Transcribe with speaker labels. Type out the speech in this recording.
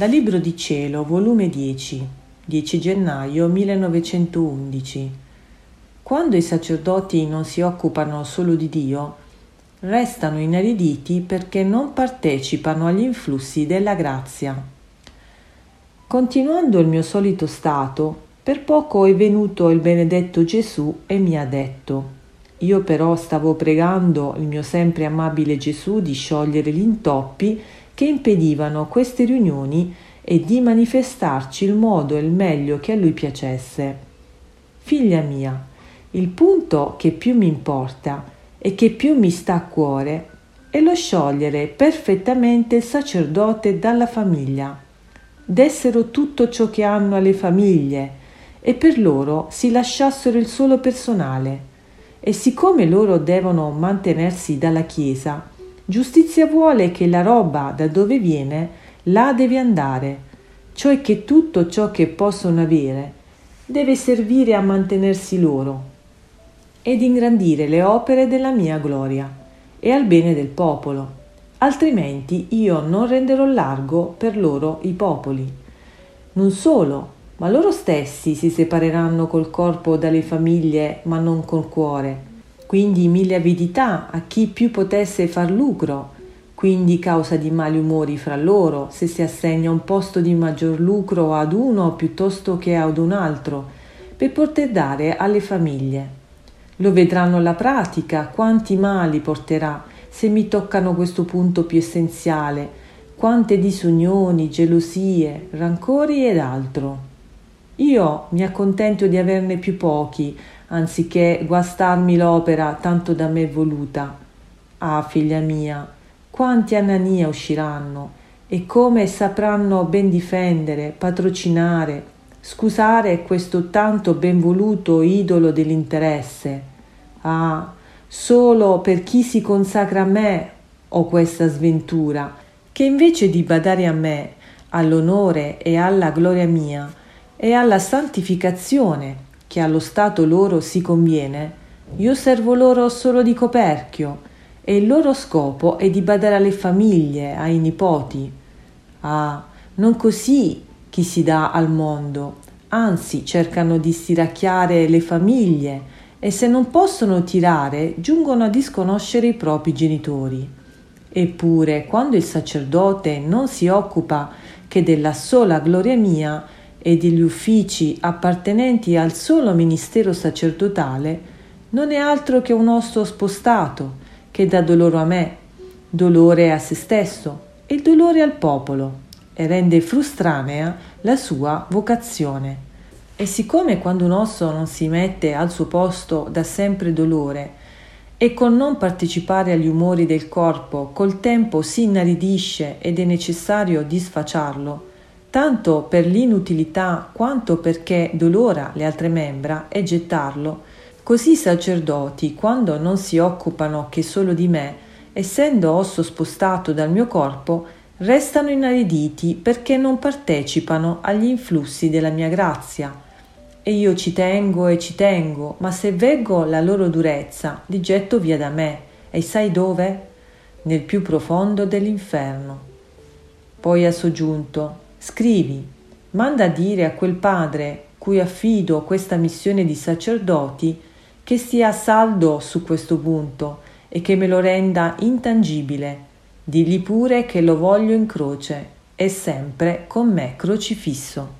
Speaker 1: Dal Libro di Cielo, volume 10, 10 gennaio 1911. Quando i sacerdoti non si occupano solo di Dio, restano inariditi perché non partecipano agli influssi della grazia. Continuando il mio solito stato, per poco è venuto il benedetto Gesù e mi ha detto io però stavo pregando il mio sempre amabile Gesù di sciogliere gli intoppi che impedivano queste riunioni e di manifestarci il modo e il meglio che a lui piacesse. Figlia mia, il punto che più mi importa e che più mi sta a cuore è lo sciogliere perfettamente il sacerdote dalla famiglia, dessero tutto ciò che hanno alle famiglie e per loro si lasciassero il solo personale. E siccome loro devono mantenersi dalla Chiesa, Giustizia vuole che la roba da dove viene là deve andare, cioè che tutto ciò che possono avere deve servire a mantenersi loro ed ingrandire le opere della mia gloria e al bene del popolo, altrimenti io non renderò largo per loro i popoli. Non solo, ma loro stessi si separeranno col corpo dalle famiglie, ma non col cuore quindi mille avidità a chi più potesse far lucro, quindi causa di mali umori fra loro, se si assegna un posto di maggior lucro ad uno piuttosto che ad un altro, per poter dare alle famiglie. Lo vedranno alla pratica quanti mali porterà se mi toccano questo punto più essenziale, quante disunioni, gelosie, rancori ed altro. Io mi accontento di averne più pochi, anziché guastarmi l'opera tanto da me voluta. Ah, figlia mia, quanti Anania usciranno e come sapranno ben difendere, patrocinare, scusare questo tanto ben voluto idolo dell'interesse. Ah, solo per chi si consacra a me ho questa sventura, che invece di badare a me, all'onore e alla gloria mia, e alla santificazione che allo stato loro si conviene, io servo loro solo di coperchio e il loro scopo è di badare alle famiglie, ai nipoti. Ah, non così chi si dà al mondo, anzi cercano di stiracchiare le famiglie e se non possono tirare giungono a disconoscere i propri genitori. Eppure, quando il sacerdote non si occupa che della sola gloria mia, e degli uffici appartenenti al solo ministero sacerdotale non è altro che un osso spostato che dà dolore a me, dolore a se stesso e dolore al popolo e rende frustranea la sua vocazione. E siccome quando un osso non si mette al suo posto dà sempre dolore, e con non partecipare agli umori del corpo col tempo si inaridisce ed è necessario disfacciarlo, tanto per l'inutilità quanto perché dolora le altre membra e gettarlo, così i sacerdoti, quando non si occupano che solo di me, essendo osso spostato dal mio corpo, restano inariditi perché non partecipano agli influssi della mia grazia. E io ci tengo e ci tengo, ma se veggo la loro durezza, li getto via da me. E sai dove? Nel più profondo dell'inferno. Poi ha soggiunto, Scrivi, manda a dire a quel padre cui affido questa missione di sacerdoti che stia a saldo su questo punto e che me lo renda intangibile. Digli pure che lo voglio in croce e sempre con me crocifisso.